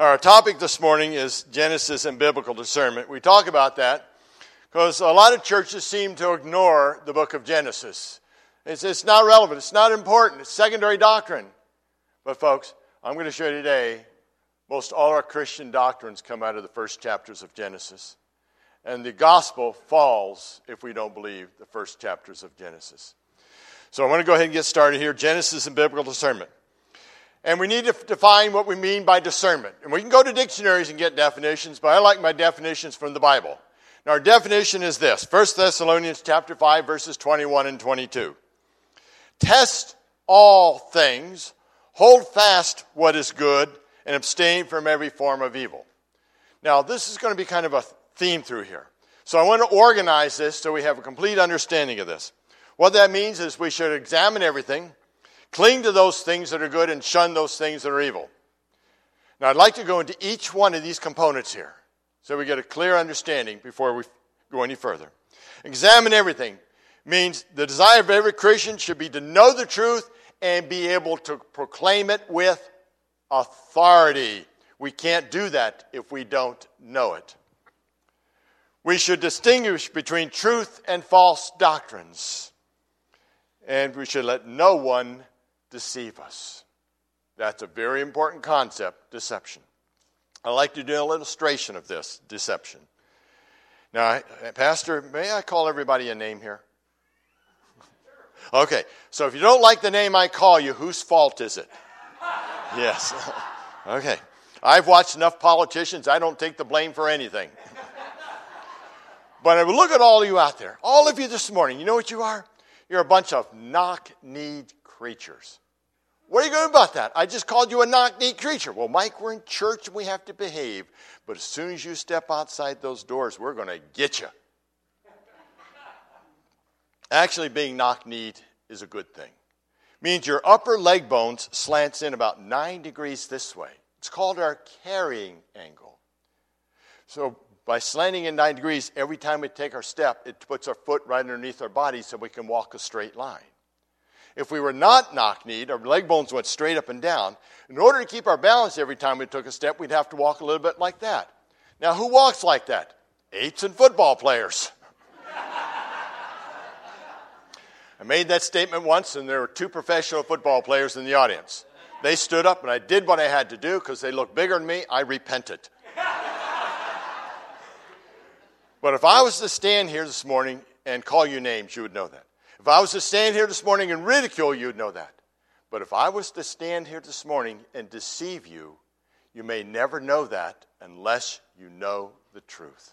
Our topic this morning is Genesis and biblical discernment. We talk about that because a lot of churches seem to ignore the book of Genesis. It's, it's not relevant, it's not important, it's secondary doctrine. But, folks, I'm going to show you today most all our Christian doctrines come out of the first chapters of Genesis. And the gospel falls if we don't believe the first chapters of Genesis. So I want to go ahead and get started here Genesis and biblical discernment. And we need to define what we mean by discernment. And we can go to dictionaries and get definitions, but I like my definitions from the Bible. Now our definition is this 1 Thessalonians chapter 5 verses 21 and 22. Test all things, hold fast what is good, and abstain from every form of evil. Now, this is going to be kind of a theme through here. So I want to organize this so we have a complete understanding of this. What that means is we should examine everything, cling to those things that are good, and shun those things that are evil. Now, I'd like to go into each one of these components here so we get a clear understanding before we go any further. Examine everything means the desire of every Christian should be to know the truth and be able to proclaim it with authority. We can't do that if we don't know it. We should distinguish between truth and false doctrines. And we should let no one deceive us. That's a very important concept, deception. I like to do an illustration of this deception. Now, Pastor, may I call everybody a name here? Okay, so if you don't like the name I call you, whose fault is it? Yes. okay. I've watched enough politicians, I don't take the blame for anything. but look at all of you out there, all of you this morning, you know what you are? You're a bunch of knock kneed creatures. What are you going about that? I just called you a knock kneed creature. Well, Mike, we're in church and we have to behave. But as soon as you step outside those doors, we're going to get you. Actually, being knock kneed is a good thing means your upper leg bones slants in about nine degrees this way. It's called our carrying angle. So by slanting in nine degrees, every time we take our step, it puts our foot right underneath our body so we can walk a straight line. If we were not knock kneed, our leg bones went straight up and down. In order to keep our balance every time we took a step, we'd have to walk a little bit like that. Now, who walks like that? Eights and football players. I made that statement once, and there were two professional football players in the audience. They stood up, and I did what I had to do because they looked bigger than me. I repented. but if I was to stand here this morning and call you names, you would know that. If I was to stand here this morning and ridicule you, you'd know that. But if I was to stand here this morning and deceive you, you may never know that unless you know the truth.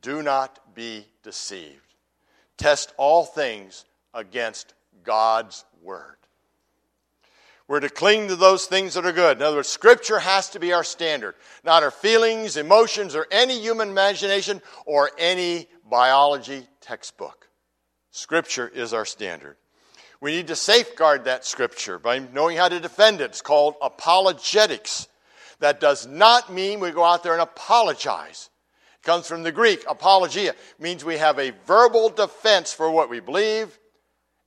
Do not be deceived. Test all things against God's word. We're to cling to those things that are good. In other words, Scripture has to be our standard, not our feelings, emotions, or any human imagination or any biology textbook. Scripture is our standard. We need to safeguard that Scripture by knowing how to defend it. It's called apologetics. That does not mean we go out there and apologize. It comes from the Greek, apologia, means we have a verbal defense for what we believe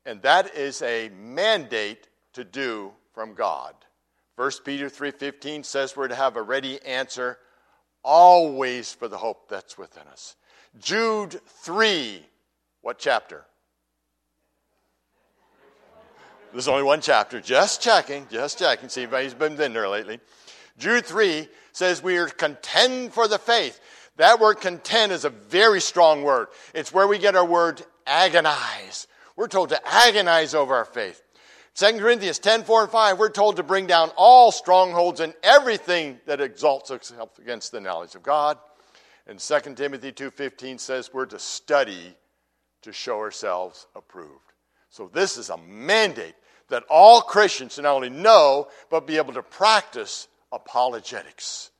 and that is a mandate to do from God. 1 Peter 3:15 says we're to have a ready answer always for the hope that's within us. Jude 3, what chapter? There's only one chapter. Just checking, just checking. See if anybody's been in there lately. Jude 3 says we are contend for the faith. That word contend is a very strong word. It's where we get our word agonize. We're told to agonize over our faith. 2 Corinthians 10, 4 and 5, we're told to bring down all strongholds and everything that exalts itself against the knowledge of God. And 2 Timothy 2.15 says we're to study to show ourselves approved. So this is a mandate that all Christians not only know, but be able to practice apologetics.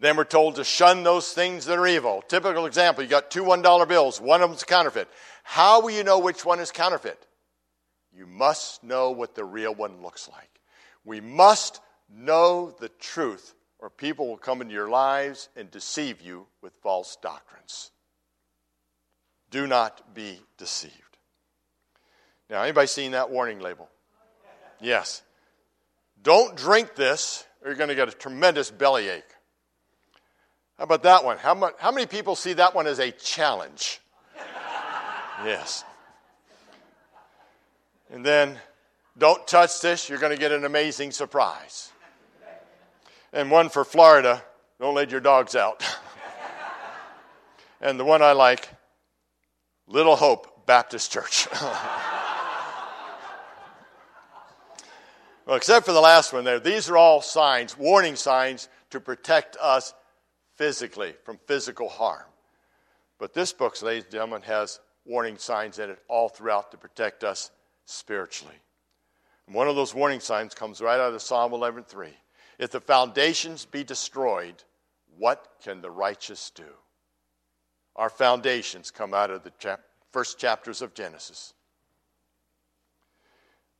Then we're told to shun those things that are evil. Typical example, you got two $1 bills, one of them's counterfeit. How will you know which one is counterfeit? You must know what the real one looks like. We must know the truth, or people will come into your lives and deceive you with false doctrines. Do not be deceived. Now, anybody seen that warning label? Yes. Don't drink this or you're going to get a tremendous bellyache. How about that one? How, much, how many people see that one as a challenge? yes. And then, don't touch this, you're going to get an amazing surprise. And one for Florida, don't let your dogs out. and the one I like, Little Hope Baptist Church. well, except for the last one there, these are all signs, warning signs to protect us physically from physical harm. But this book, ladies and gentlemen, has warning signs in it all throughout to protect us spiritually. And one of those warning signs comes right out of Psalm 11:3. If the foundations be destroyed, what can the righteous do? Our foundations come out of the chap- first chapters of Genesis.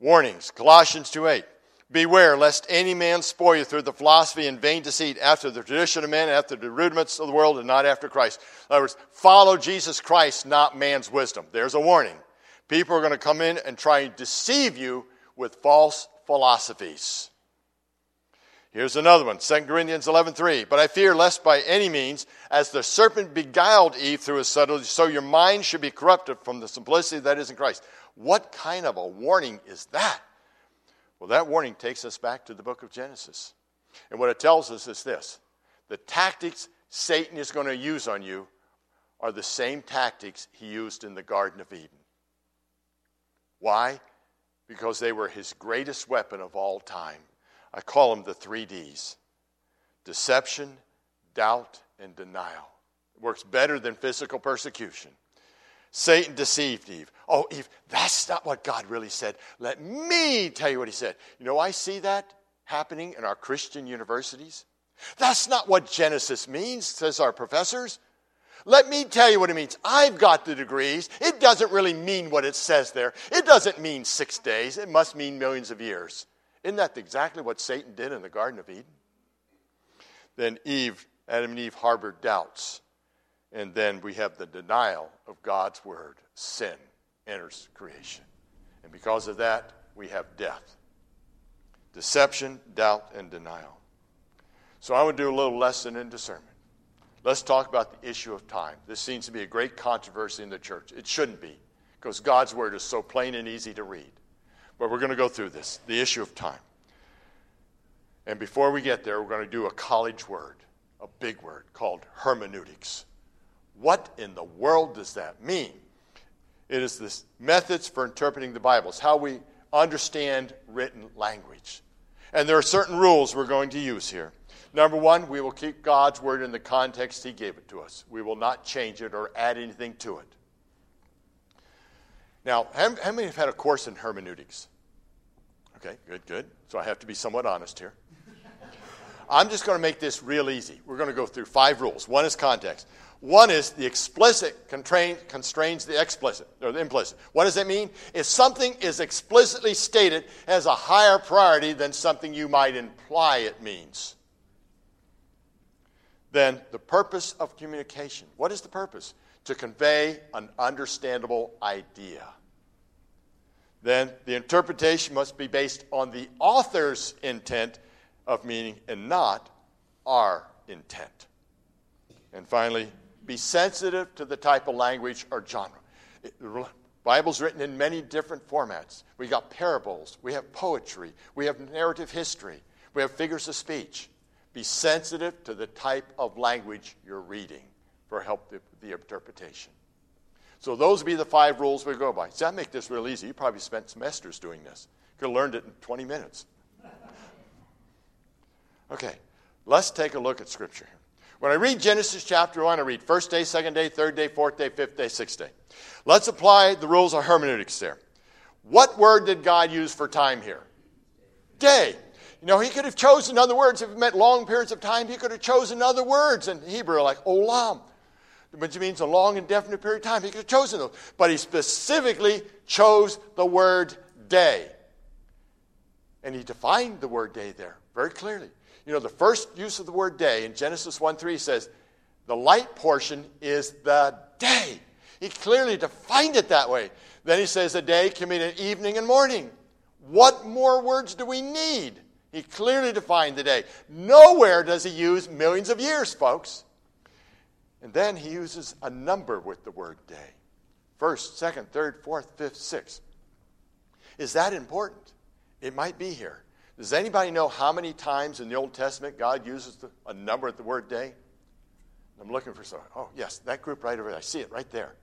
Warnings, Colossians 2:8. Beware lest any man spoil you through the philosophy and vain deceit, after the tradition of men, after the rudiments of the world, and not after Christ. In other words, follow Jesus Christ, not man's wisdom. There's a warning. People are going to come in and try and deceive you with false philosophies. Here's another one, 2 Corinthians 11:3. But I fear lest by any means, as the serpent beguiled Eve through his subtlety, so your mind should be corrupted from the simplicity that is in Christ. What kind of a warning is that? Well, that warning takes us back to the book of Genesis. And what it tells us is this the tactics Satan is going to use on you are the same tactics he used in the Garden of Eden. Why? Because they were his greatest weapon of all time. I call them the three D's deception, doubt, and denial. It works better than physical persecution. Satan deceived Eve. Oh, Eve, that's not what God really said. Let me tell you what he said. You know, I see that happening in our Christian universities. That's not what Genesis means, says our professors. Let me tell you what it means. I've got the degrees. It doesn't really mean what it says there. It doesn't mean six days, it must mean millions of years. Isn't that exactly what Satan did in the Garden of Eden? Then Eve, Adam and Eve harbored doubts. And then we have the denial of God's word. Sin enters creation. And because of that, we have death deception, doubt, and denial. So I want to do a little lesson in discernment. Let's talk about the issue of time. This seems to be a great controversy in the church. It shouldn't be, because God's word is so plain and easy to read. But we're going to go through this the issue of time. And before we get there, we're going to do a college word, a big word called hermeneutics. What in the world does that mean? It is this methods for interpreting the Bible. It's how we understand written language. And there are certain rules we're going to use here. Number one, we will keep God's word in the context He gave it to us. We will not change it or add anything to it. Now, how many have had a course in hermeneutics? Okay, good, good. So I have to be somewhat honest here. I'm just going to make this real easy. We're going to go through five rules. One is context. One is the explicit constrains the explicit or the implicit. What does that mean? If something is explicitly stated as a higher priority than something you might imply it means. Then the purpose of communication. What is the purpose? To convey an understandable idea. Then the interpretation must be based on the author's intent of meaning and not our intent. And finally, be sensitive to the type of language or genre. Bible's written in many different formats. We got parables, we have poetry, we have narrative history, we have figures of speech. Be sensitive to the type of language you're reading for help the, the interpretation. So those would be the five rules we go by. See, that make this real easy. You probably spent semesters doing this. You could have learned it in 20 minutes. Okay, let's take a look at Scripture here. When I read Genesis chapter 1, I read first day, second day, third day, fourth day, fifth day, sixth day. Let's apply the rules of hermeneutics there. What word did God use for time here? Day. You know, he could have chosen other words. If it meant long periods of time, he could have chosen other words in Hebrew, like olam, which means a long, indefinite period of time. He could have chosen those. But he specifically chose the word day. And he defined the word day there very clearly. You know, the first use of the word day in Genesis 1 3 says, the light portion is the day. He clearly defined it that way. Then he says a day can mean an evening and morning. What more words do we need He clearly defined the day. Nowhere does he use millions of years, folks. And then he uses a number with the word day first, second, third, fourth, fifth, sixth. Is that important? It might be here. Does anybody know how many times in the Old Testament God uses the, a number at the word day? I'm looking for some. Oh, yes, that group right over there. I see it right there.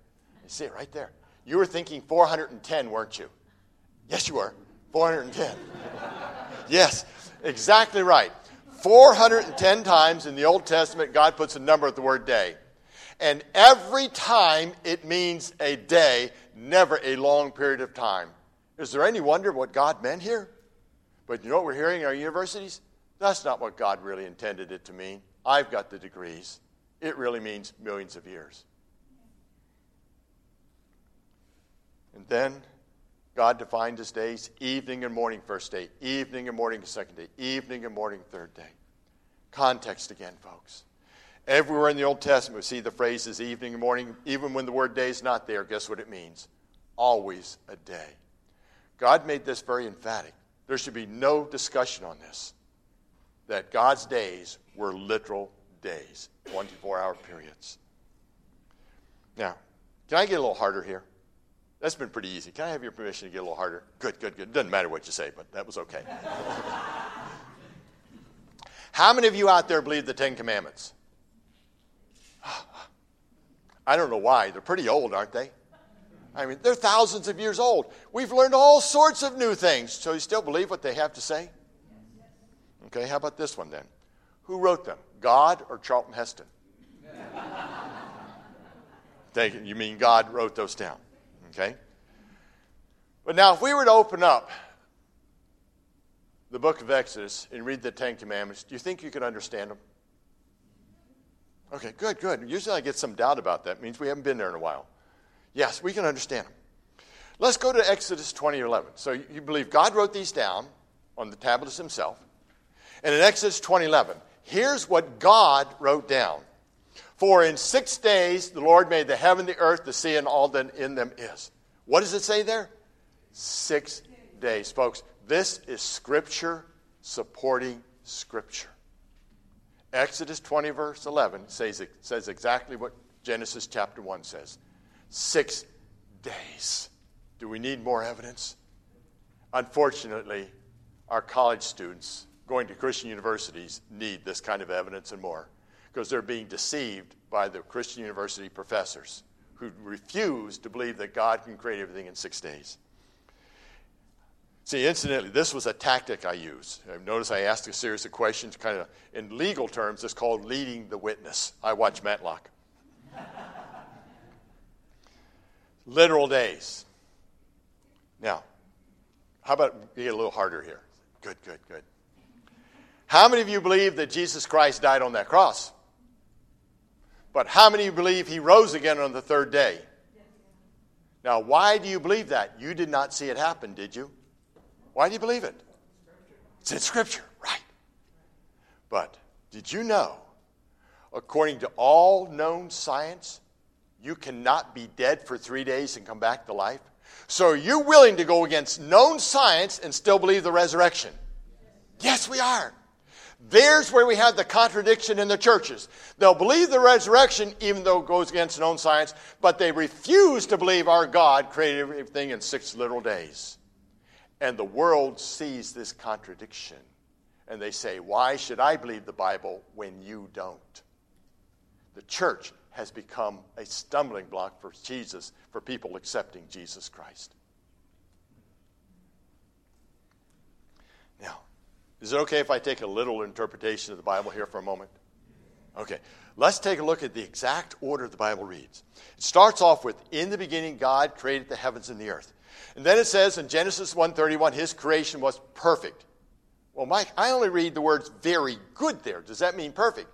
I see it right there. You were thinking 410, weren't you? Yes, you were. 410. yes, exactly right. 410 times in the Old Testament, God puts a number at the word day. And every time it means a day, never a long period of time. Is there any wonder what God meant here? But you know what we're hearing in our universities? That's not what God really intended it to mean. I've got the degrees. It really means millions of years. And then God defined his days evening and morning, first day, evening and morning, second day, evening and morning, third day. Context again, folks. Everywhere in the Old Testament, we see the phrases evening and morning, even when the word day is not there. Guess what it means? Always a day. God made this very emphatic. There should be no discussion on this. That God's days were literal days, 24 hour periods. Now, can I get a little harder here? That's been pretty easy. Can I have your permission to get a little harder? Good, good, good. Doesn't matter what you say, but that was okay. How many of you out there believe the Ten Commandments? I don't know why. They're pretty old, aren't they? I mean, they're thousands of years old. We've learned all sorts of new things. So you still believe what they have to say? Okay, how about this one then? Who wrote them, God or Charlton Heston? You. You mean God wrote those down? Okay? But now, if we were to open up the book of Exodus and read the Ten Commandments, do you think you could understand them? Okay, good, good. Usually I get some doubt about that. It means we haven't been there in a while. Yes, we can understand them. Let's go to Exodus 20 11. So you believe God wrote these down on the tablets himself. And in Exodus 20 11, here's what God wrote down. For in six days the Lord made the heaven, the earth, the sea, and all that in them is. What does it say there? Six days. Folks, this is Scripture supporting Scripture. Exodus 20, verse 11 says, says exactly what Genesis chapter 1 says six days. Do we need more evidence? Unfortunately, our college students going to Christian universities need this kind of evidence and more because they're being deceived by the Christian university professors who refuse to believe that God can create everything in six days. See, incidentally, this was a tactic I used. Uh, notice I asked a series of questions, kind of in legal terms, it's called leading the witness. I watch Matlock. Literal days. Now, how about get a little harder here? Good, good, good. How many of you believe that Jesus Christ died on that cross? But how many of you believe he rose again on the third day? Now, why do you believe that? You did not see it happen, did you? Why do you believe it? It's in Scripture, right. But did you know, according to all known science, you cannot be dead for three days and come back to life? So are you willing to go against known science and still believe the resurrection? Yes, we are. There's where we have the contradiction in the churches. They'll believe the resurrection even though it goes against known science, but they refuse to believe our God created everything in six literal days. And the world sees this contradiction. And they say, Why should I believe the Bible when you don't? The church has become a stumbling block for Jesus, for people accepting Jesus Christ. Now, is it okay if I take a little interpretation of the Bible here for a moment? Okay. Let's take a look at the exact order the Bible reads. It starts off with In the beginning God created the heavens and the earth. And then it says in Genesis 1:31 his creation was perfect. Well, Mike, I only read the words very good there. Does that mean perfect?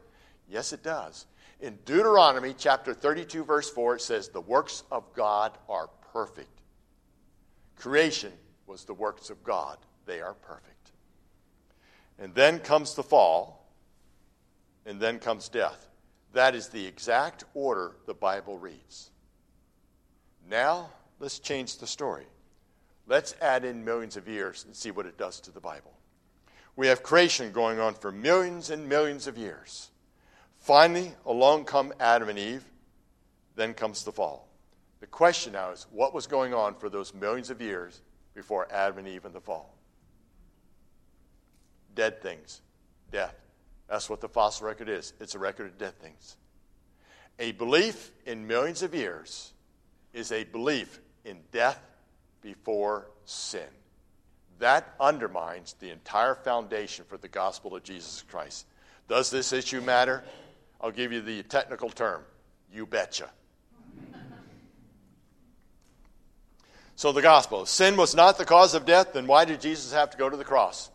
Yes, it does. In Deuteronomy chapter 32 verse 4 it says the works of God are perfect. Creation was the works of God. They are perfect. And then comes the fall, and then comes death. That is the exact order the Bible reads. Now, let's change the story. Let's add in millions of years and see what it does to the Bible. We have creation going on for millions and millions of years. Finally, along come Adam and Eve, then comes the fall. The question now is what was going on for those millions of years before Adam and Eve and the fall? Dead things, death. That's what the fossil record is it's a record of dead things. A belief in millions of years is a belief in death before sin. That undermines the entire foundation for the gospel of Jesus Christ. Does this issue matter? I'll give you the technical term. You betcha. So, the gospel. Sin was not the cause of death, then why did Jesus have to go to the cross?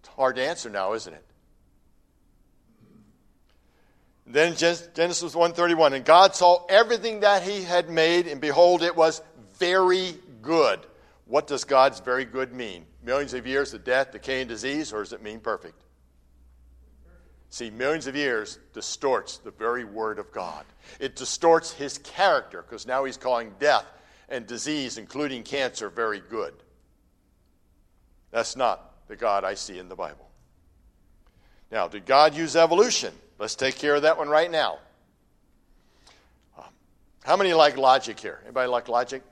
It's hard to answer now, isn't it? Then Genesis 1:31 and God saw everything that he had made and behold it was very good. What does God's very good mean? Millions of years of death, decay and disease or does it mean perfect? See, millions of years distorts the very word of God. It distorts his character because now he's calling death and disease, including cancer, very good. That's not the God I see in the Bible. Now, did God use evolution? Let's take care of that one right now. Um, how many like logic here? Anybody like logic?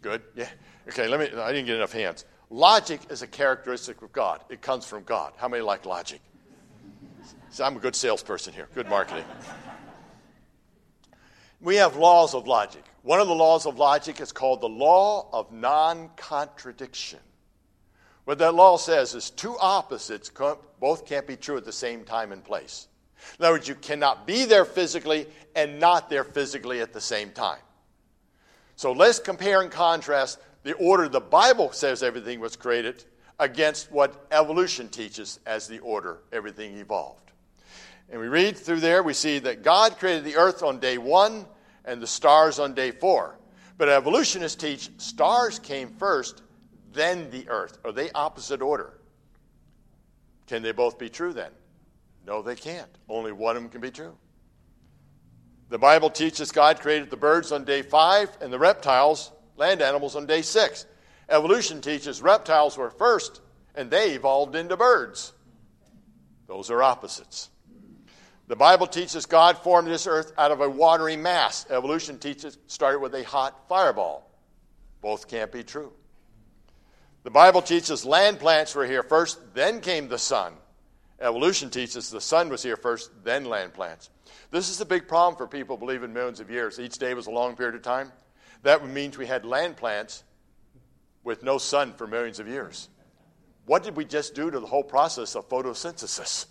Good? Yeah. Okay, let me I didn't get enough hands. Logic is a characteristic of God. It comes from God. How many like logic? I'm a good salesperson here. Good marketing. we have laws of logic. One of the laws of logic is called the law of non contradiction. What that law says is two opposites both can't be true at the same time and place. In other words, you cannot be there physically and not there physically at the same time. So let's compare and contrast the order the Bible says everything was created against what evolution teaches as the order everything evolved. And we read through there, we see that God created the earth on day one and the stars on day four. But evolutionists teach stars came first, then the earth. Are they opposite order? Can they both be true then? No, they can't. Only one of them can be true. The Bible teaches God created the birds on day five and the reptiles, land animals, on day six. Evolution teaches reptiles were first and they evolved into birds. Those are opposites. The Bible teaches God formed this earth out of a watery mass. Evolution teaches started with a hot fireball. Both can't be true. The Bible teaches land plants were here first, then came the sun. Evolution teaches the sun was here first, then land plants. This is a big problem for people who believe in millions of years. Each day was a long period of time. That means we had land plants with no sun for millions of years. What did we just do to the whole process of photosynthesis?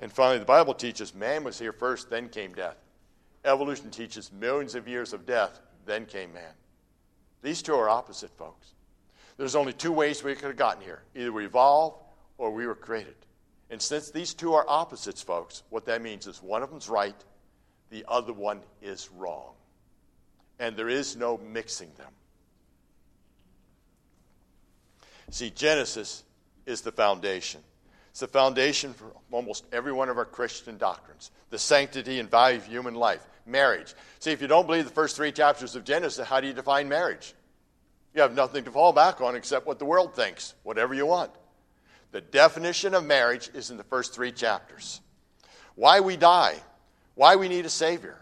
And finally, the Bible teaches man was here first, then came death. Evolution teaches millions of years of death, then came man. These two are opposite, folks. There's only two ways we could have gotten here either we evolved or we were created. And since these two are opposites, folks, what that means is one of them's right, the other one is wrong. And there is no mixing them. See, Genesis is the foundation. It's the foundation for almost every one of our Christian doctrines the sanctity and value of human life, marriage. See, if you don't believe the first three chapters of Genesis, how do you define marriage? You have nothing to fall back on except what the world thinks, whatever you want. The definition of marriage is in the first three chapters. Why we die, why we need a Savior,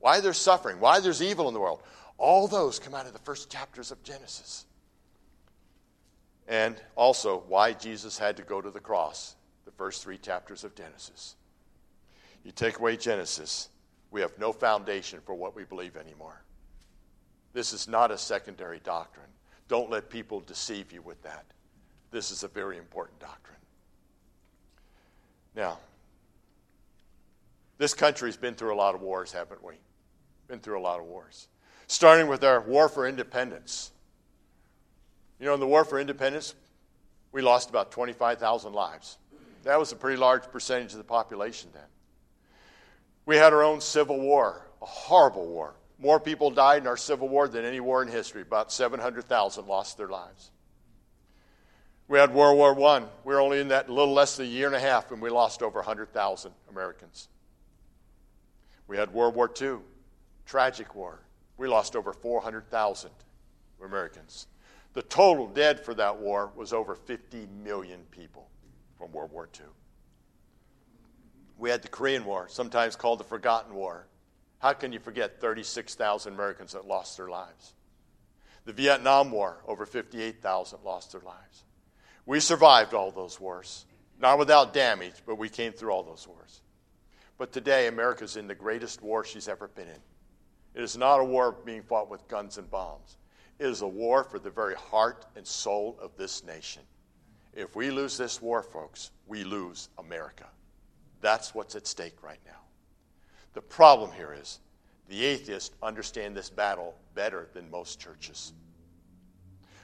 why there's suffering, why there's evil in the world. All those come out of the first chapters of Genesis. And also, why Jesus had to go to the cross, the first three chapters of Genesis. You take away Genesis, we have no foundation for what we believe anymore. This is not a secondary doctrine. Don't let people deceive you with that. This is a very important doctrine. Now, this country's been through a lot of wars, haven't we? Been through a lot of wars. Starting with our war for independence. You know, in the war for independence, we lost about 25,000 lives. That was a pretty large percentage of the population then. We had our own civil war, a horrible war. More people died in our civil war than any war in history. About 700,000 lost their lives. We had World War I. We were only in that little less than a year and a half, and we lost over 100,000 Americans. We had World War II, tragic war. We lost over 400,000 Americans. The total dead for that war was over 50 million people from World War II. We had the Korean War, sometimes called the Forgotten War. How can you forget 36,000 Americans that lost their lives? The Vietnam War, over 58,000 lost their lives. We survived all those wars, not without damage, but we came through all those wars. But today, America's in the greatest war she's ever been in. It is not a war being fought with guns and bombs. It is a war for the very heart and soul of this nation. If we lose this war, folks, we lose America. That's what's at stake right now. The problem here is the atheists understand this battle better than most churches.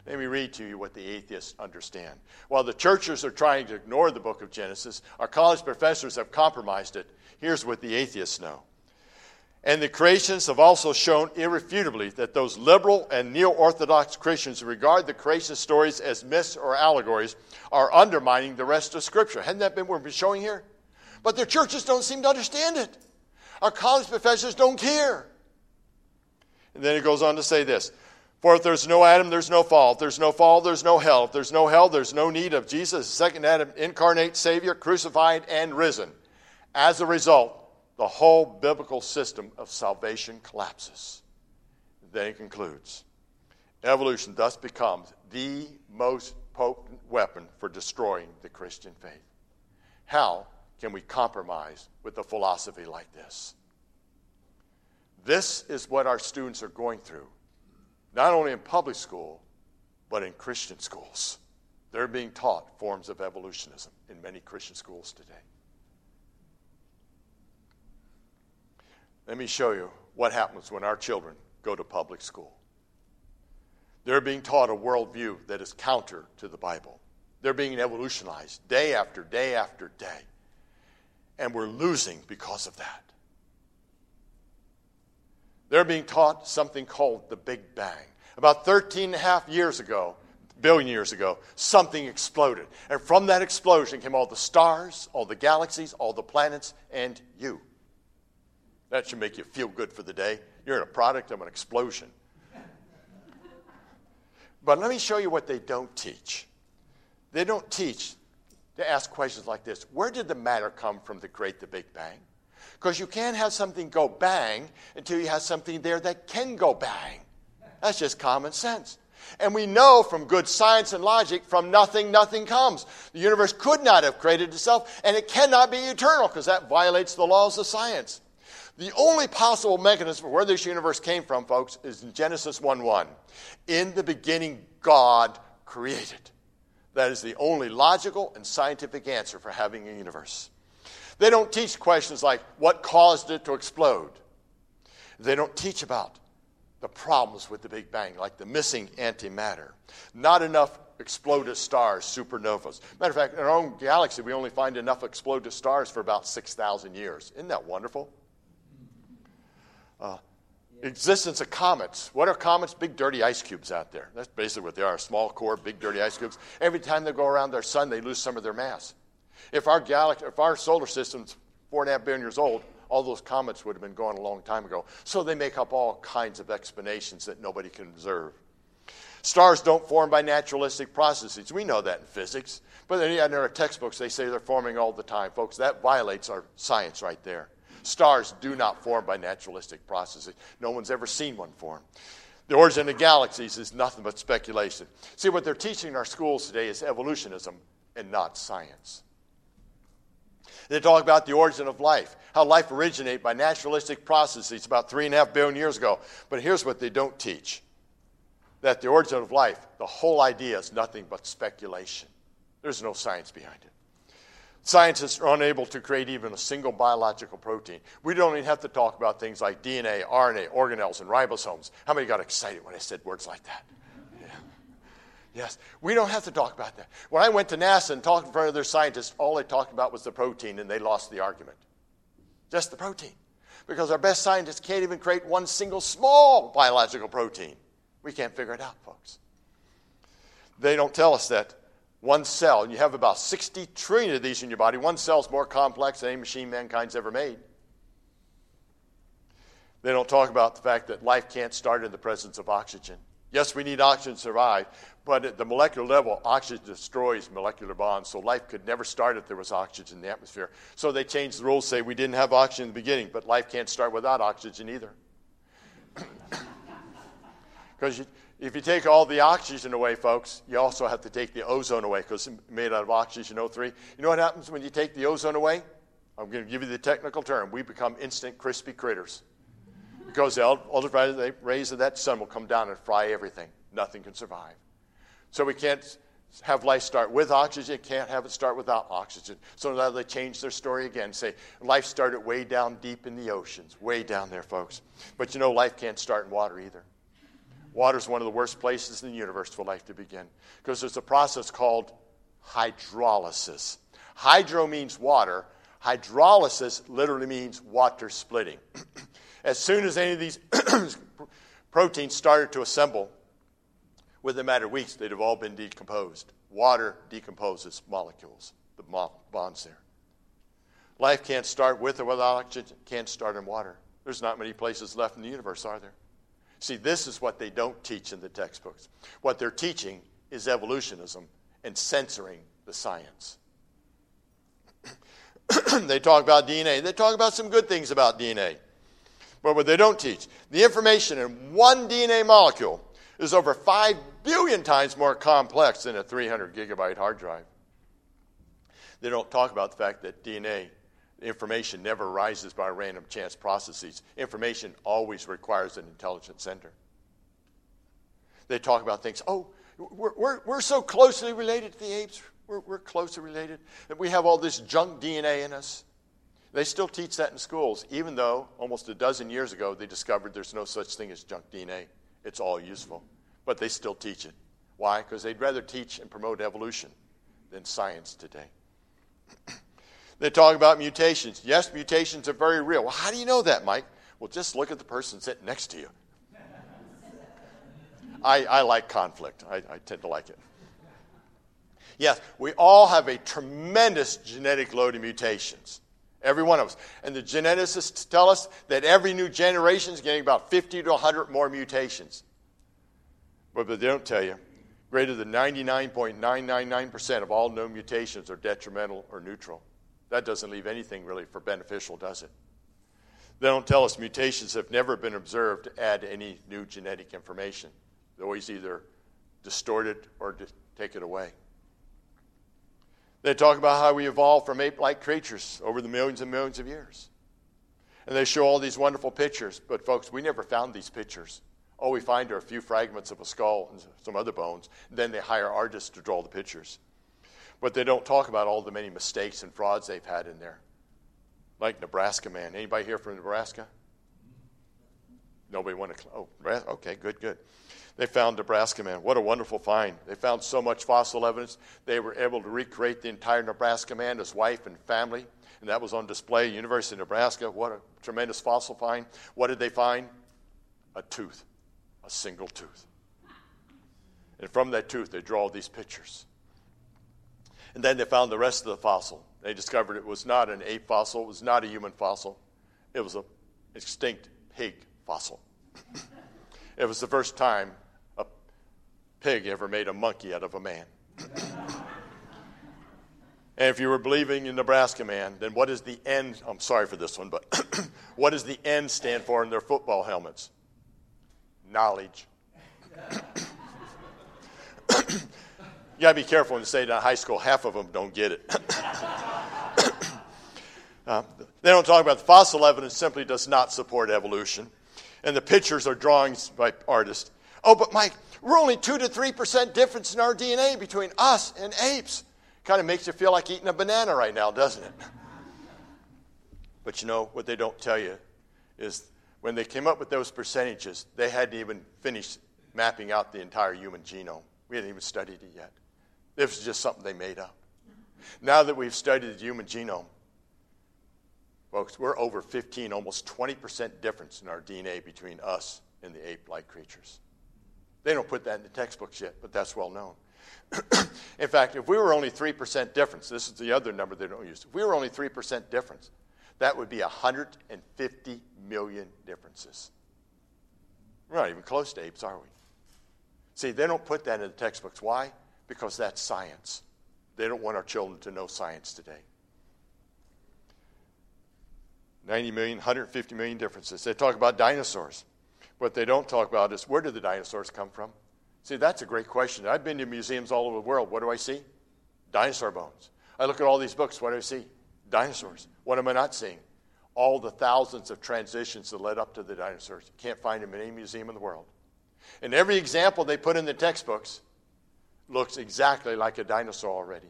Let me read to you what the atheists understand. While the churches are trying to ignore the book of Genesis, our college professors have compromised it. Here's what the atheists know. And the creationists have also shown irrefutably that those liberal and neo Orthodox Christians who regard the creation stories as myths or allegories are undermining the rest of Scripture. Hadn't that been what we've been showing here? But their churches don't seem to understand it. Our college professors don't care. And then it goes on to say this For if there's no Adam, there's no fall. If there's no fall, there's no hell. If there's no hell, there's no need of Jesus, the second Adam, incarnate Savior, crucified and risen. As a result, the whole biblical system of salvation collapses. Then he concludes evolution thus becomes the most potent weapon for destroying the Christian faith. How can we compromise with a philosophy like this? This is what our students are going through, not only in public school, but in Christian schools. They're being taught forms of evolutionism in many Christian schools today. Let me show you what happens when our children go to public school. They're being taught a worldview that is counter to the Bible. They're being evolutionized day after day after day. And we're losing because of that. They're being taught something called the Big Bang. About 13 and a half years ago, billion years ago, something exploded. And from that explosion came all the stars, all the galaxies, all the planets, and you. That should make you feel good for the day. You're a product of an explosion. But let me show you what they don't teach. They don't teach to ask questions like this Where did the matter come from that create the Big Bang? Because you can't have something go bang until you have something there that can go bang. That's just common sense. And we know from good science and logic, from nothing, nothing comes. The universe could not have created itself, and it cannot be eternal because that violates the laws of science. The only possible mechanism for where this universe came from, folks, is in Genesis 1 1. In the beginning, God created. That is the only logical and scientific answer for having a universe. They don't teach questions like what caused it to explode. They don't teach about the problems with the Big Bang, like the missing antimatter. Not enough exploded stars, supernovas. Matter of fact, in our own galaxy, we only find enough exploded stars for about 6,000 years. Isn't that wonderful? Uh, existence of comets. What are comets? Big dirty ice cubes out there. That's basically what they are small core, big dirty ice cubes. Every time they go around their sun, they lose some of their mass. If our, galaxy, if our solar system's four and a half billion years old, all those comets would have been gone a long time ago. So they make up all kinds of explanations that nobody can observe. Stars don't form by naturalistic processes. We know that in physics. But in our textbooks, they say they're forming all the time. Folks, that violates our science right there. Stars do not form by naturalistic processes. No one's ever seen one form. The origin of galaxies is nothing but speculation. See, what they're teaching in our schools today is evolutionism and not science. They talk about the origin of life, how life originated by naturalistic processes about three and a half billion years ago. But here's what they don't teach that the origin of life, the whole idea is nothing but speculation. There's no science behind it. Scientists are unable to create even a single biological protein. We don't even have to talk about things like DNA, RNA, organelles, and ribosomes. How many got excited when I said words like that? Yes, we don't have to talk about that. When I went to NASA and talked in front of their scientists, all they talked about was the protein, and they lost the argument. Just the protein. Because our best scientists can't even create one single small biological protein. We can't figure it out, folks. They don't tell us that one cell, and you have about 60 trillion of these in your body. One cell is more complex than any machine mankind's ever made. They don't talk about the fact that life can't start in the presence of oxygen. Yes, we need oxygen to survive, but at the molecular level, oxygen destroys molecular bonds, so life could never start if there was oxygen in the atmosphere. So they changed the rules, say we didn't have oxygen in the beginning, but life can't start without oxygen either. Because if you take all the oxygen away, folks, you also have to take the ozone away because it's made out of oxygen O3. You know what happens when you take the ozone away? I'm going to give you the technical term. We become instant crispy critters. Because the ultraviolet rays of that sun will come down and fry everything. Nothing can survive. So we can't have life start with oxygen, can't have it start without oxygen. So now they change their story again. Say, life started way down deep in the oceans, way down there, folks. But you know, life can't start in water either. Water is one of the worst places in the universe for life to begin because there's a process called hydrolysis. Hydro means water, hydrolysis literally means water splitting. as soon as any of these proteins started to assemble, within a matter of weeks, they'd have all been decomposed. Water decomposes molecules, the bonds there. Life can't start with or without oxygen, can't start in water. There's not many places left in the universe, are there? See, this is what they don't teach in the textbooks. What they're teaching is evolutionism and censoring the science. they talk about DNA. They talk about some good things about DNA. But what they don't teach, the information in one DNA molecule is over 5 billion times more complex than a 300 gigabyte hard drive. They don't talk about the fact that DNA Information never arises by random chance processes. Information always requires an intelligent sender. They talk about things, oh, we're, we're, we're so closely related to the apes. We're, we're closely related. We have all this junk DNA in us. They still teach that in schools, even though almost a dozen years ago they discovered there's no such thing as junk DNA. It's all useful. But they still teach it. Why? Because they'd rather teach and promote evolution than science today. They talk about mutations. Yes, mutations are very real. Well, how do you know that, Mike? Well, just look at the person sitting next to you. I, I like conflict, I, I tend to like it. Yes, we all have a tremendous genetic load of mutations. Every one of us. And the geneticists tell us that every new generation is getting about 50 to 100 more mutations. But, but they don't tell you greater than 99.999% of all known mutations are detrimental or neutral. That doesn't leave anything really for beneficial, does it? They don't tell us mutations have never been observed to add any new genetic information. They always either distort it or take it away. They talk about how we evolved from ape like creatures over the millions and millions of years. And they show all these wonderful pictures, but folks, we never found these pictures. All we find are a few fragments of a skull and some other bones. Then they hire artists to draw the pictures. But they don't talk about all the many mistakes and frauds they've had in there. Like Nebraska man. Anybody here from Nebraska? Nobody want to. Oh, okay, good, good. They found Nebraska man. What a wonderful find. They found so much fossil evidence. They were able to recreate the entire Nebraska man, his wife and family, and that was on display at University of Nebraska. What a tremendous fossil find. What did they find? A tooth, a single tooth. And from that tooth, they draw these pictures. And then they found the rest of the fossil. They discovered it was not an ape fossil, it was not a human fossil, it was an extinct pig fossil. it was the first time a pig ever made a monkey out of a man. and if you were believing in Nebraska man, then what is the N? I'm sorry for this one, but what does the N stand for in their football helmets? Knowledge. You got to be careful when you say in high school. Half of them don't get it. uh, they don't talk about the fossil evidence simply does not support evolution. And the pictures are drawings by artists. Oh, but Mike, we're only 2 to 3% difference in our DNA between us and apes. Kind of makes you feel like eating a banana right now, doesn't it? But you know, what they don't tell you is when they came up with those percentages, they hadn't even finished mapping out the entire human genome. We hadn't even studied it yet. This was just something they made up. Now that we've studied the human genome, folks, we're over 15, almost 20% difference in our DNA between us and the ape like creatures. They don't put that in the textbooks yet, but that's well known. in fact, if we were only 3% difference, this is the other number they don't use. If we were only 3% difference, that would be 150 million differences. We're not even close to apes, are we? See, they don't put that in the textbooks. Why? Because that's science. They don't want our children to know science today. 90 million, 150 million differences. They talk about dinosaurs. What they don't talk about is where did the dinosaurs come from? See, that's a great question. I've been to museums all over the world. What do I see? Dinosaur bones. I look at all these books. What do I see? Dinosaurs. What am I not seeing? All the thousands of transitions that led up to the dinosaurs. You can't find them in any museum in the world. And every example they put in the textbooks looks exactly like a dinosaur already.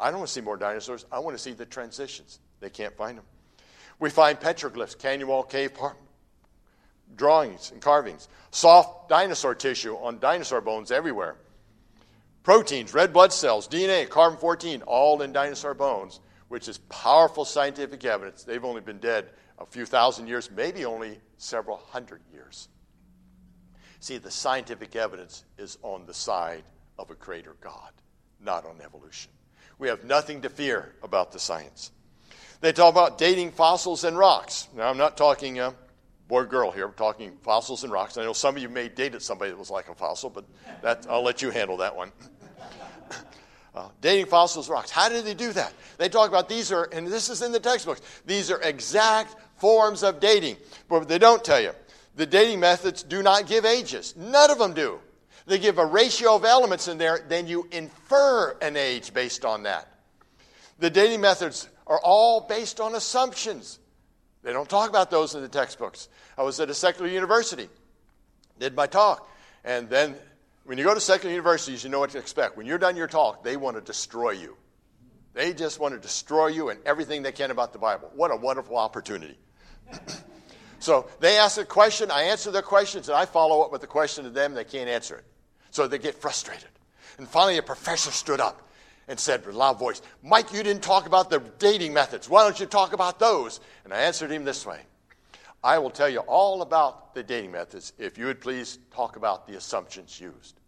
I don't want to see more dinosaurs. I want to see the transitions. They can't find them. We find petroglyphs, canyon wall cave drawings and carvings, soft dinosaur tissue on dinosaur bones everywhere. Proteins, red blood cells, DNA, carbon 14, all in dinosaur bones, which is powerful scientific evidence. They've only been dead a few thousand years, maybe only several hundred years. See, the scientific evidence is on the side of a creator God, not on evolution. We have nothing to fear about the science. They talk about dating fossils and rocks. Now, I'm not talking uh, boy girl here, I'm talking fossils and rocks. I know some of you may dated somebody that was like a fossil, but I'll let you handle that one. Uh, dating fossils and rocks. How did they do that? They talk about these are, and this is in the textbooks, these are exact forms of dating. But they don't tell you the dating methods do not give ages. None of them do. They give a ratio of elements in there, then you infer an age based on that. The dating methods are all based on assumptions. They don't talk about those in the textbooks. I was at a secular university, did my talk, and then when you go to secular universities, you know what to expect. When you're done your talk, they want to destroy you. They just want to destroy you and everything they can about the Bible. What a wonderful opportunity. So they ask a question, I answer their questions, and I follow up with the question to them, they can't answer it. So they get frustrated. And finally, a professor stood up and said with a loud voice, Mike, you didn't talk about the dating methods. Why don't you talk about those? And I answered him this way I will tell you all about the dating methods if you would please talk about the assumptions used.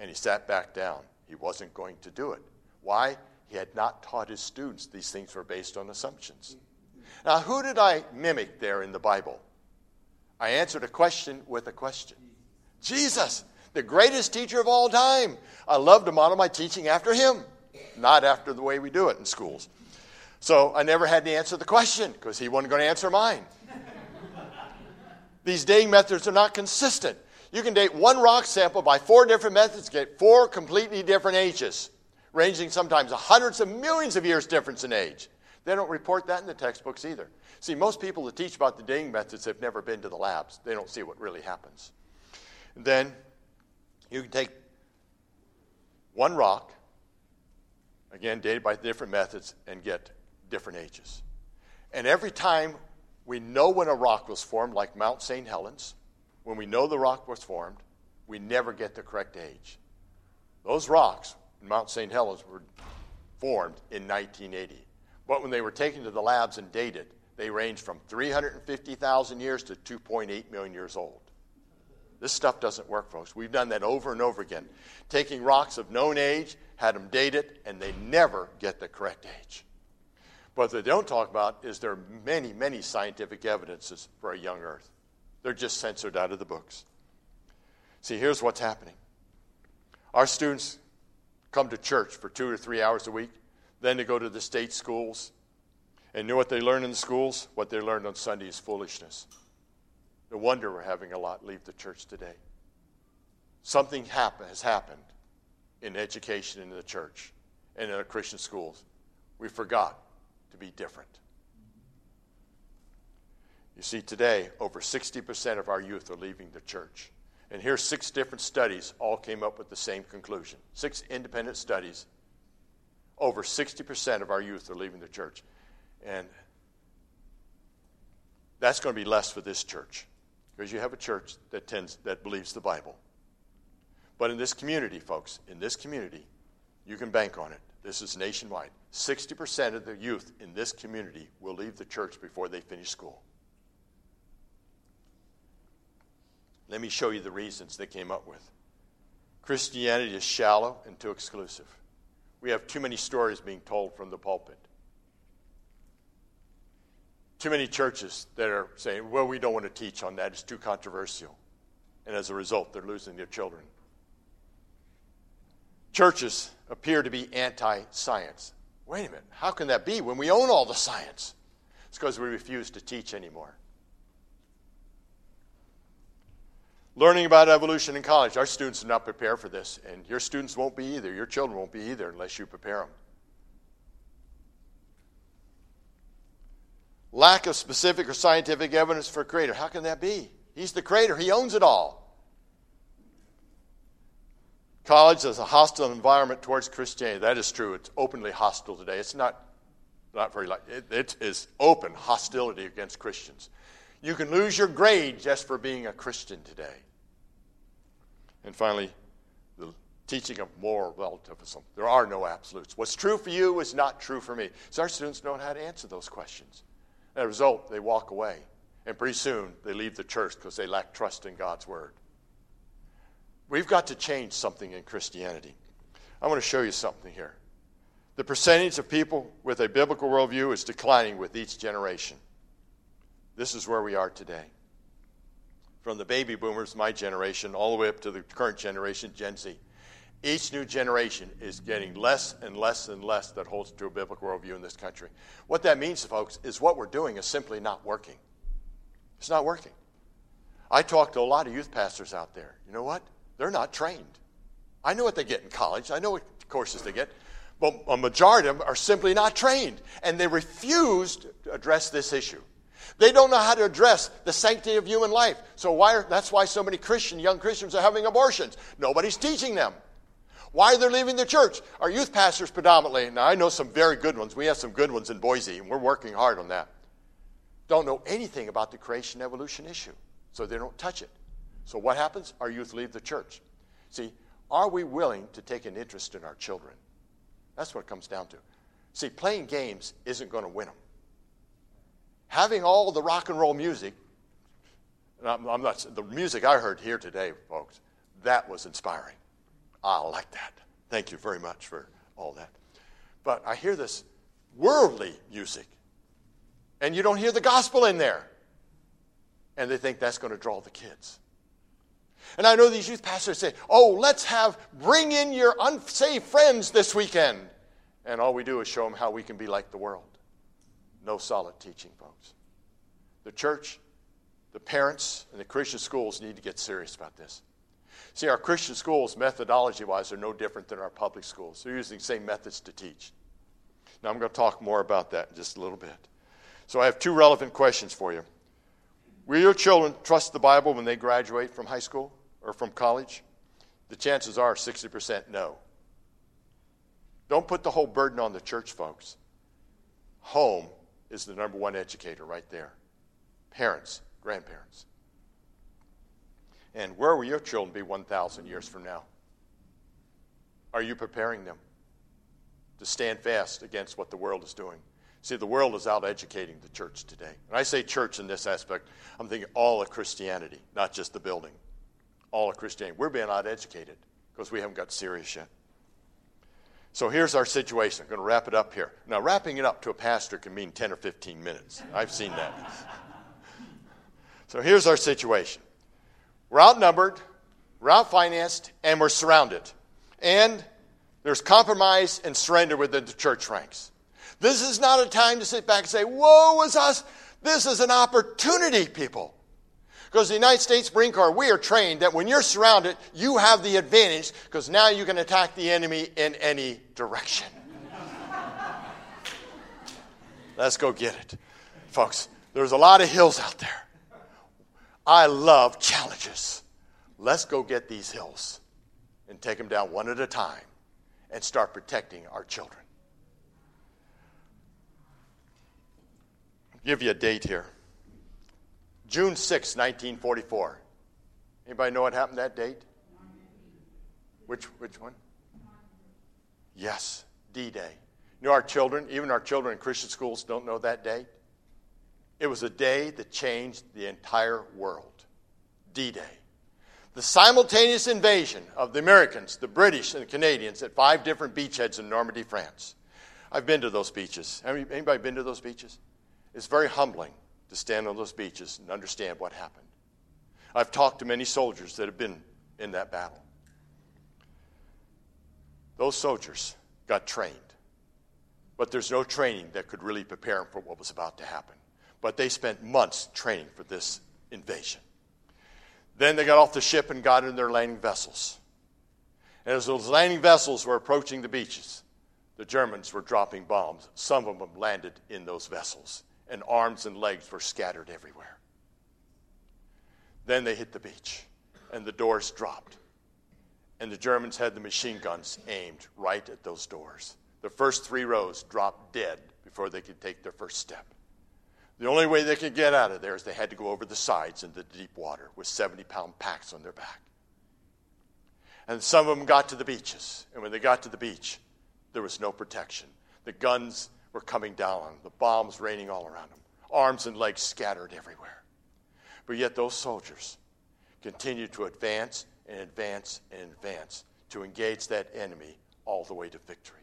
And he sat back down. He wasn't going to do it. Why? He had not taught his students these things were based on assumptions. Now, who did I mimic there in the Bible? I answered a question with a question Jesus, the greatest teacher of all time. I love to model my teaching after him, not after the way we do it in schools. So I never had to answer the question because he wasn't going to answer mine. These dating methods are not consistent. You can date one rock sample by four different methods, get four completely different ages, ranging sometimes hundreds of millions of years difference in age. They don't report that in the textbooks either. See, most people that teach about the dating methods have never been to the labs. They don't see what really happens. Then you can take one rock, again, dated by different methods, and get different ages. And every time we know when a rock was formed, like Mount St. Helens, when we know the rock was formed, we never get the correct age. Those rocks in Mount St. Helens were formed in 1980. But when they were taken to the labs and dated, they ranged from 350,000 years to 2.8 million years old. This stuff doesn't work, folks. We've done that over and over again. Taking rocks of known age, had them dated, and they never get the correct age. What they don't talk about is there are many, many scientific evidences for a young Earth. They're just censored out of the books. See, here's what's happening. Our students come to church for two or three hours a week then to go to the state schools. And know what they learn in the schools? What they learned on Sunday is foolishness. No wonder we're having a lot leave the church today. Something has happened in education in the church and in our Christian schools. We forgot to be different. You see, today, over 60% of our youth are leaving the church. And here's six different studies, all came up with the same conclusion. Six independent studies over 60% of our youth are leaving the church. And that's going to be less for this church because you have a church that tends that believes the Bible. But in this community, folks, in this community, you can bank on it. This is nationwide. 60% of the youth in this community will leave the church before they finish school. Let me show you the reasons they came up with. Christianity is shallow and too exclusive. We have too many stories being told from the pulpit. Too many churches that are saying, well, we don't want to teach on that, it's too controversial. And as a result, they're losing their children. Churches appear to be anti science. Wait a minute, how can that be when we own all the science? It's because we refuse to teach anymore. Learning about evolution in college. Our students are not prepared for this, and your students won't be either. Your children won't be either unless you prepare them. Lack of specific or scientific evidence for a creator. How can that be? He's the creator, he owns it all. College is a hostile environment towards Christianity. That is true. It's openly hostile today. It's not, not very like it, it is open hostility against Christians. You can lose your grade just for being a Christian today. And finally, the teaching of moral relativism. There are no absolutes. What's true for you is not true for me. So our students don't know how to answer those questions. As a result, they walk away. And pretty soon, they leave the church because they lack trust in God's word. We've got to change something in Christianity. I want to show you something here. The percentage of people with a biblical worldview is declining with each generation. This is where we are today. From the baby boomers, my generation, all the way up to the current generation, Gen Z. Each new generation is getting less and less and less that holds to a biblical worldview in this country. What that means, folks, is what we're doing is simply not working. It's not working. I talk to a lot of youth pastors out there. You know what? They're not trained. I know what they get in college, I know what courses they get, but a majority of them are simply not trained, and they refuse to address this issue. They don't know how to address the sanctity of human life. So why are, that's why so many Christian young Christians are having abortions. Nobody's teaching them. Why they're leaving the church? Our youth pastors predominantly, now I know some very good ones. We have some good ones in Boise, and we're working hard on that. Don't know anything about the creation evolution issue, so they don't touch it. So what happens? Our youth leave the church. See, are we willing to take an interest in our children? That's what it comes down to. See, playing games isn't going to win them. Having all the rock and roll music, I'm, I'm not, the music I heard here today, folks, that was inspiring. Ah, I like that. Thank you very much for all that. But I hear this worldly music, and you don't hear the gospel in there. And they think that's going to draw the kids. And I know these youth pastors say, oh, let's have, bring in your unsaved friends this weekend. And all we do is show them how we can be like the world. No solid teaching, folks. The church, the parents, and the Christian schools need to get serious about this. See, our Christian schools, methodology wise, are no different than our public schools. They're using the same methods to teach. Now, I'm going to talk more about that in just a little bit. So, I have two relevant questions for you. Will your children trust the Bible when they graduate from high school or from college? The chances are 60% no. Don't put the whole burden on the church, folks. Home is the number one educator right there. Parents, grandparents. And where will your children be 1,000 years from now? Are you preparing them to stand fast against what the world is doing? See, the world is out educating the church today. And I say church in this aspect, I'm thinking all of Christianity, not just the building. All of Christianity. We're being out educated because we haven't got serious yet. So here's our situation. I'm going to wrap it up here. Now, wrapping it up to a pastor can mean 10 or 15 minutes. I've seen that. so here's our situation we're outnumbered, we're outfinanced, and we're surrounded. And there's compromise and surrender within the church ranks. This is not a time to sit back and say, Woe is us. This is an opportunity, people. Because the United States Marine Corps, we are trained that when you're surrounded, you have the advantage because now you can attack the enemy in any direction. Let's go get it. Folks, there's a lot of hills out there. I love challenges. Let's go get these hills and take them down one at a time and start protecting our children. give you a date here. June 6, 1944. Anybody know what happened that date? Which, which one? Yes, D Day. You know, our children, even our children in Christian schools, don't know that date. It was a day that changed the entire world. D Day. The simultaneous invasion of the Americans, the British, and the Canadians at five different beachheads in Normandy, France. I've been to those beaches. Anybody been to those beaches? It's very humbling to stand on those beaches and understand what happened. I've talked to many soldiers that have been in that battle. Those soldiers got trained, but there's no training that could really prepare them for what was about to happen. But they spent months training for this invasion. Then they got off the ship and got in their landing vessels. And as those landing vessels were approaching the beaches, the Germans were dropping bombs. Some of them landed in those vessels, and arms and legs were scattered everywhere. Then they hit the beach, and the doors dropped. And the Germans had the machine guns aimed right at those doors. The first three rows dropped dead before they could take their first step. The only way they could get out of there is they had to go over the sides into the deep water with 70 pound packs on their back. And some of them got to the beaches. And when they got to the beach, there was no protection. The guns were coming down the bombs raining all around them, arms and legs scattered everywhere. But yet, those soldiers continued to advance and advance and advance to engage that enemy all the way to victory.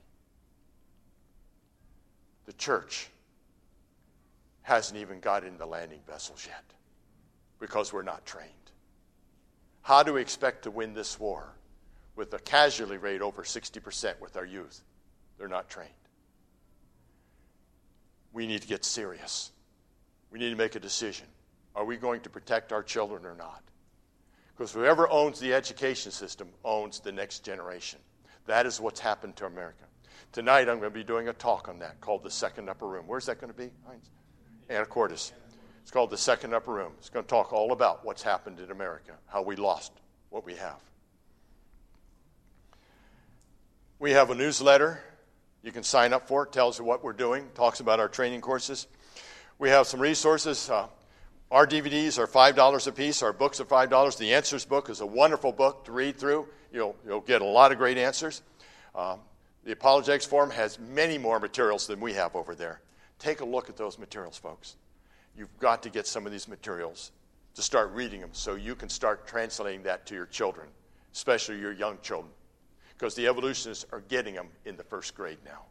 The church hasn't even got in the landing vessels yet because we're not trained. How do we expect to win this war with a casualty rate over 60% with our youth? They're not trained. We need to get serious. We need to make a decision. Are we going to protect our children or not? Because whoever owns the education system owns the next generation. That is what's happened to America. Tonight, I'm going to be doing a talk on that called The Second Upper Room. Where's that going to be, Heinz? Anacortes. It's called The Second Upper Room. It's going to talk all about what's happened in America, how we lost what we have. We have a newsletter. You can sign up for it. Tells you what we're doing. Talks about our training courses. We have some resources. Uh, our DVDs are $5 a piece. Our books are $5. The Answers book is a wonderful book to read through. You'll, you'll get a lot of great answers. Um, the Apologetics Forum has many more materials than we have over there. Take a look at those materials, folks. You've got to get some of these materials to start reading them so you can start translating that to your children, especially your young children, because the evolutionists are getting them in the first grade now.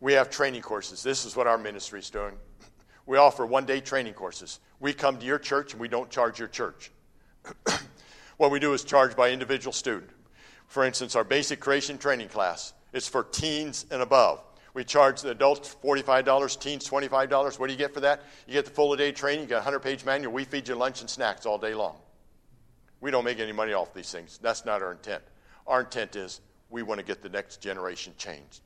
We have training courses. This is what our ministry is doing. We offer one day training courses. We come to your church and we don't charge your church. what we do is charge by individual student. For instance, our basic creation training class is for teens and above. We charge the adults $45, teens $25. What do you get for that? You get the full day training, you get a 100 page manual. We feed you lunch and snacks all day long. We don't make any money off these things. That's not our intent. Our intent is we want to get the next generation changed.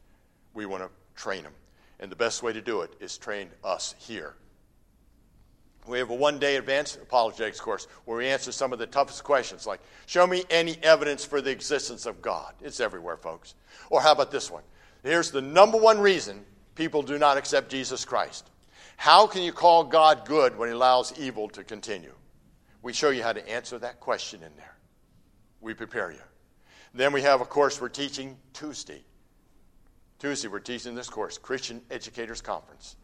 We want to train them. And the best way to do it is train us here. We have a one day advanced apologetics course where we answer some of the toughest questions, like, Show me any evidence for the existence of God. It's everywhere, folks. Or how about this one? Here's the number one reason people do not accept Jesus Christ. How can you call God good when he allows evil to continue? We show you how to answer that question in there. We prepare you. Then we have a course we're teaching Tuesday Tuesday, we're teaching this course, Christian Educators Conference.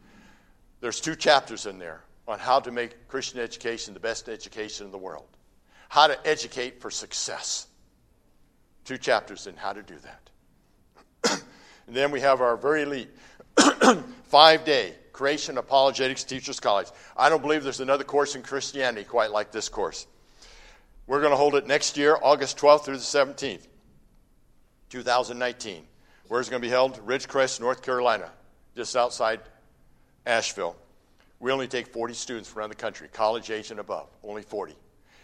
There's two chapters in there on how to make Christian education the best education in the world, how to educate for success. Two chapters in how to do that. and then we have our very elite five day Creation Apologetics Teachers College. I don't believe there's another course in Christianity quite like this course. We're going to hold it next year, August 12th through the 17th, 2019. Where's it going to be held? Ridgecrest, North Carolina, just outside Asheville. We only take 40 students from around the country, college age and above, only 40.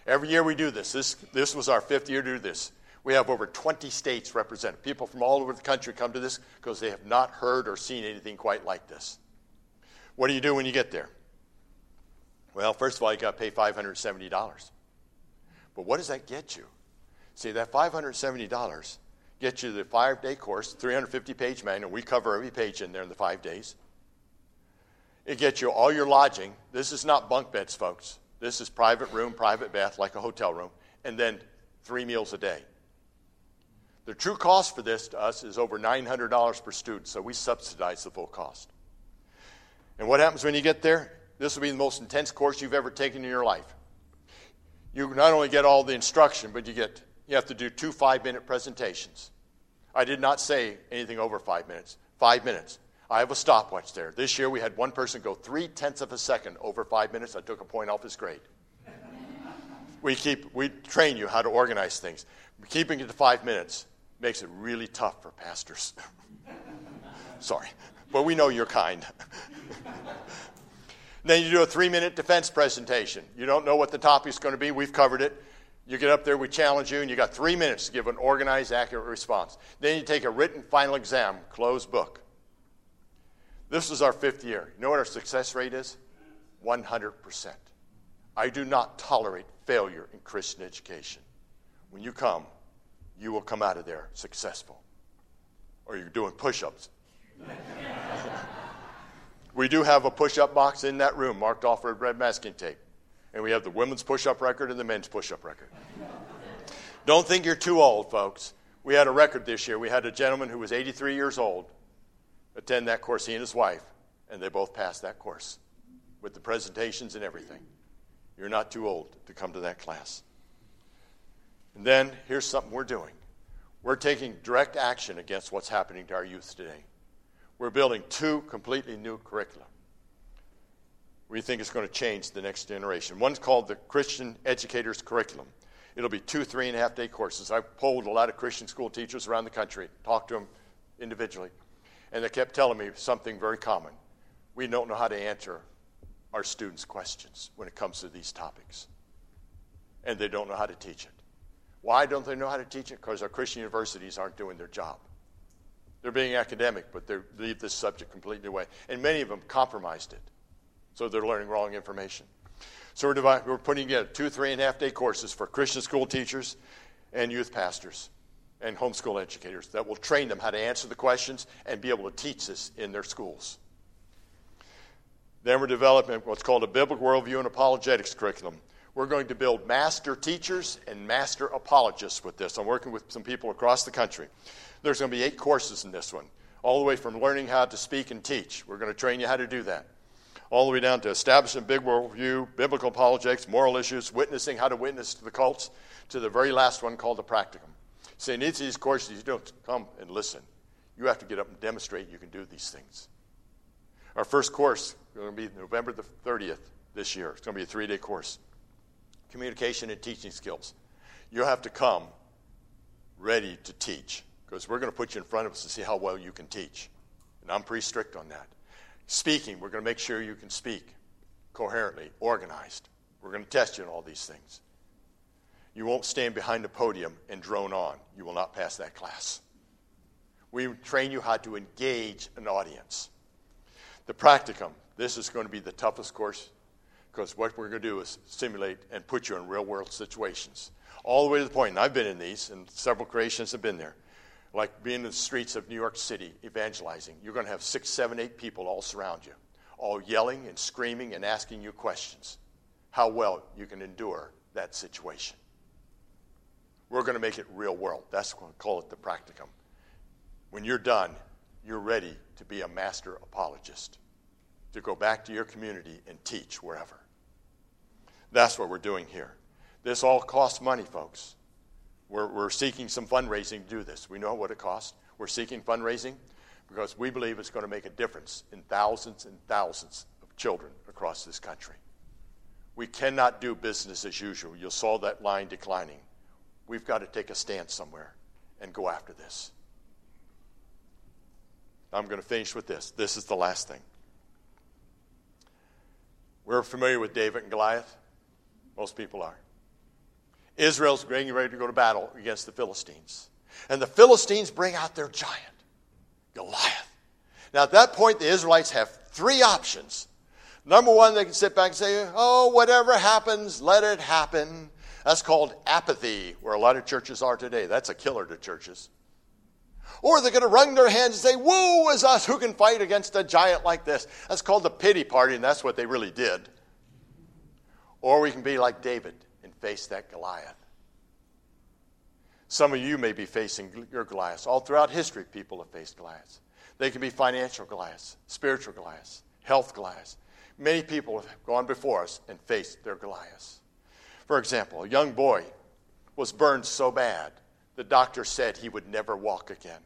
Every year we do this. This, this was our fifth year to do this. We have over 20 states represented. People from all over the country come to this because they have not heard or seen anything quite like this. What do you do when you get there? Well, first of all, you got to pay $570. But what does that get you? See, that $570 gets you the five day course, 350 page manual. We cover every page in there in the five days. It gets you all your lodging. This is not bunk beds, folks. This is private room, private bath, like a hotel room, and then three meals a day. The true cost for this to us is over $900 per student, so we subsidize the full cost. And what happens when you get there? This will be the most intense course you've ever taken in your life. You not only get all the instruction, but you get you have to do two five minute presentations. I did not say anything over five minutes. Five minutes. I have a stopwatch there. This year we had one person go three tenths of a second over five minutes. I took a point off his grade. We, keep, we train you how to organize things. Keeping it to five minutes makes it really tough for pastors. Sorry, but we know you're kind. then you do a three minute defense presentation. You don't know what the topic's going to be, we've covered it. You get up there, we challenge you, and you got three minutes to give an organized, accurate response. Then you take a written final exam, closed book. This is our fifth year. You know what our success rate is? 100%. I do not tolerate failure in Christian education. When you come, you will come out of there successful. Or you're doing push ups. we do have a push up box in that room marked off with red masking tape. And we have the women's push up record and the men's push up record. Don't think you're too old, folks. We had a record this year. We had a gentleman who was 83 years old attend that course, he and his wife, and they both passed that course with the presentations and everything. You're not too old to come to that class. And then here's something we're doing we're taking direct action against what's happening to our youth today. We're building two completely new curricula. We think it's going to change the next generation. One's called the Christian Educators Curriculum. It'll be two three and a half day courses. I've polled a lot of Christian school teachers around the country, talked to them individually, and they kept telling me something very common. We don't know how to answer our students' questions when it comes to these topics. And they don't know how to teach it. Why don't they know how to teach it? Because our Christian universities aren't doing their job. They're being academic, but they leave this subject completely away. And many of them compromised it. So they're learning wrong information. So we're, dividing, we're putting together two, three and a half day courses for Christian school teachers and youth pastors and homeschool educators that will train them how to answer the questions and be able to teach this in their schools. Then we're developing what's called a biblical worldview and apologetics curriculum. We're going to build master teachers and master apologists with this. I'm working with some people across the country. There's going to be eight courses in this one, all the way from learning how to speak and teach. We're going to train you how to do that. All the way down to establishing big worldview, biblical apologetics, moral issues, witnessing how to witness to the cults, to the very last one called the practicum. See, in each of these courses, you don't come and listen. You have to get up and demonstrate you can do these things. Our first course is going to be November the 30th this year. It's going to be a three day course communication and teaching skills. You'll have to come ready to teach because we're going to put you in front of us to see how well you can teach. And I'm pretty strict on that. Speaking, we're going to make sure you can speak coherently, organized. We're going to test you on all these things. You won't stand behind a podium and drone on. You will not pass that class. We train you how to engage an audience. The practicum, this is going to be the toughest course because what we're going to do is simulate and put you in real world situations. All the way to the point, and I've been in these, and several creations have been there, like being in the streets of New York City evangelizing. You're going to have six, seven, eight people all surround you, all yelling and screaming and asking you questions. How well you can endure that situation. We're going to make it real world. That's what we call it the practicum. When you're done, you're ready to be a master apologist, to go back to your community and teach wherever. That's what we're doing here. This all costs money, folks. We're, we're seeking some fundraising to do this. We know what it costs. We're seeking fundraising because we believe it's going to make a difference in thousands and thousands of children across this country. We cannot do business as usual. You saw that line declining. We've got to take a stance somewhere and go after this. I'm going to finish with this. This is the last thing. We're familiar with David and Goliath. Most people are. Israel's getting ready to go to battle against the Philistines. And the Philistines bring out their giant, Goliath. Now, at that point, the Israelites have three options. Number one, they can sit back and say, Oh, whatever happens, let it happen. That's called apathy, where a lot of churches are today. That's a killer to churches. Or they're going to wring their hands and say, Woe is us who can fight against a giant like this. That's called the pity party, and that's what they really did. Or we can be like David and face that Goliath. Some of you may be facing your Goliaths. All throughout history, people have faced Goliaths. They can be financial Goliaths, spiritual Goliaths, health Goliaths. Many people have gone before us and faced their Goliaths. For example, a young boy was burned so bad the doctor said he would never walk again.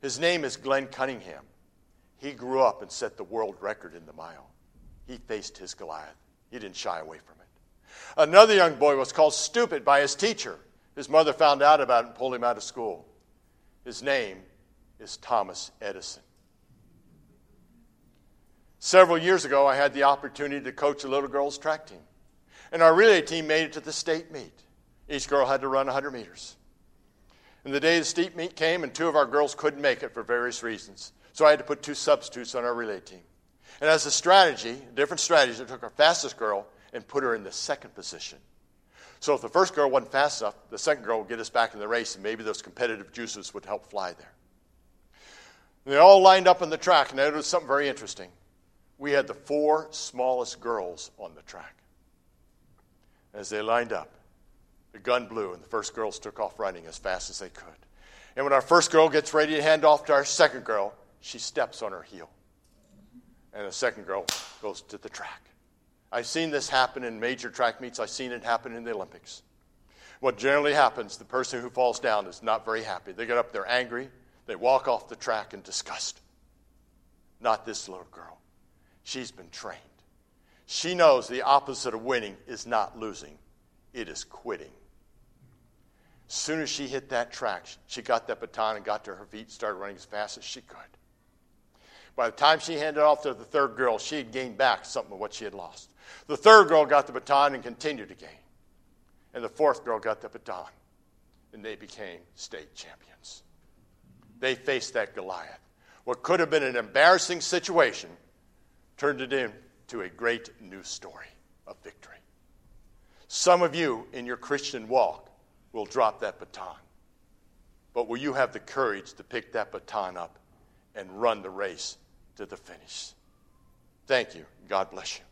His name is Glenn Cunningham. He grew up and set the world record in the mile. He faced his Goliath. He didn't shy away from it. Another young boy was called stupid by his teacher. His mother found out about it and pulled him out of school. His name is Thomas Edison. Several years ago, I had the opportunity to coach a little girl's track team. And our relay team made it to the state meet. Each girl had to run 100 meters. And the day the state meet came, and two of our girls couldn't make it for various reasons. So I had to put two substitutes on our relay team. And as a strategy, a different strategy, I took our fastest girl and put her in the second position. So if the first girl wasn't fast enough, the second girl would get us back in the race, and maybe those competitive juices would help fly there. And they all lined up on the track, and I noticed something very interesting. We had the four smallest girls on the track. As they lined up, the gun blew, and the first girls took off running as fast as they could. And when our first girl gets ready to hand off to our second girl, she steps on her heel. And the second girl goes to the track. I've seen this happen in major track meets, I've seen it happen in the Olympics. What generally happens, the person who falls down is not very happy. They get up there angry, they walk off the track in disgust. Not this little girl. She's been trained. She knows the opposite of winning is not losing, it is quitting. As soon as she hit that track, she got that baton and got to her feet, started running as fast as she could. By the time she handed off to the third girl, she had gained back something of what she had lost. The third girl got the baton and continued to gain. And the fourth girl got the baton, and they became state champions. They faced that Goliath. What could have been an embarrassing situation turned it into a great new story of victory. Some of you in your Christian walk will drop that baton. But will you have the courage to pick that baton up and run the race to the finish? Thank you. God bless you.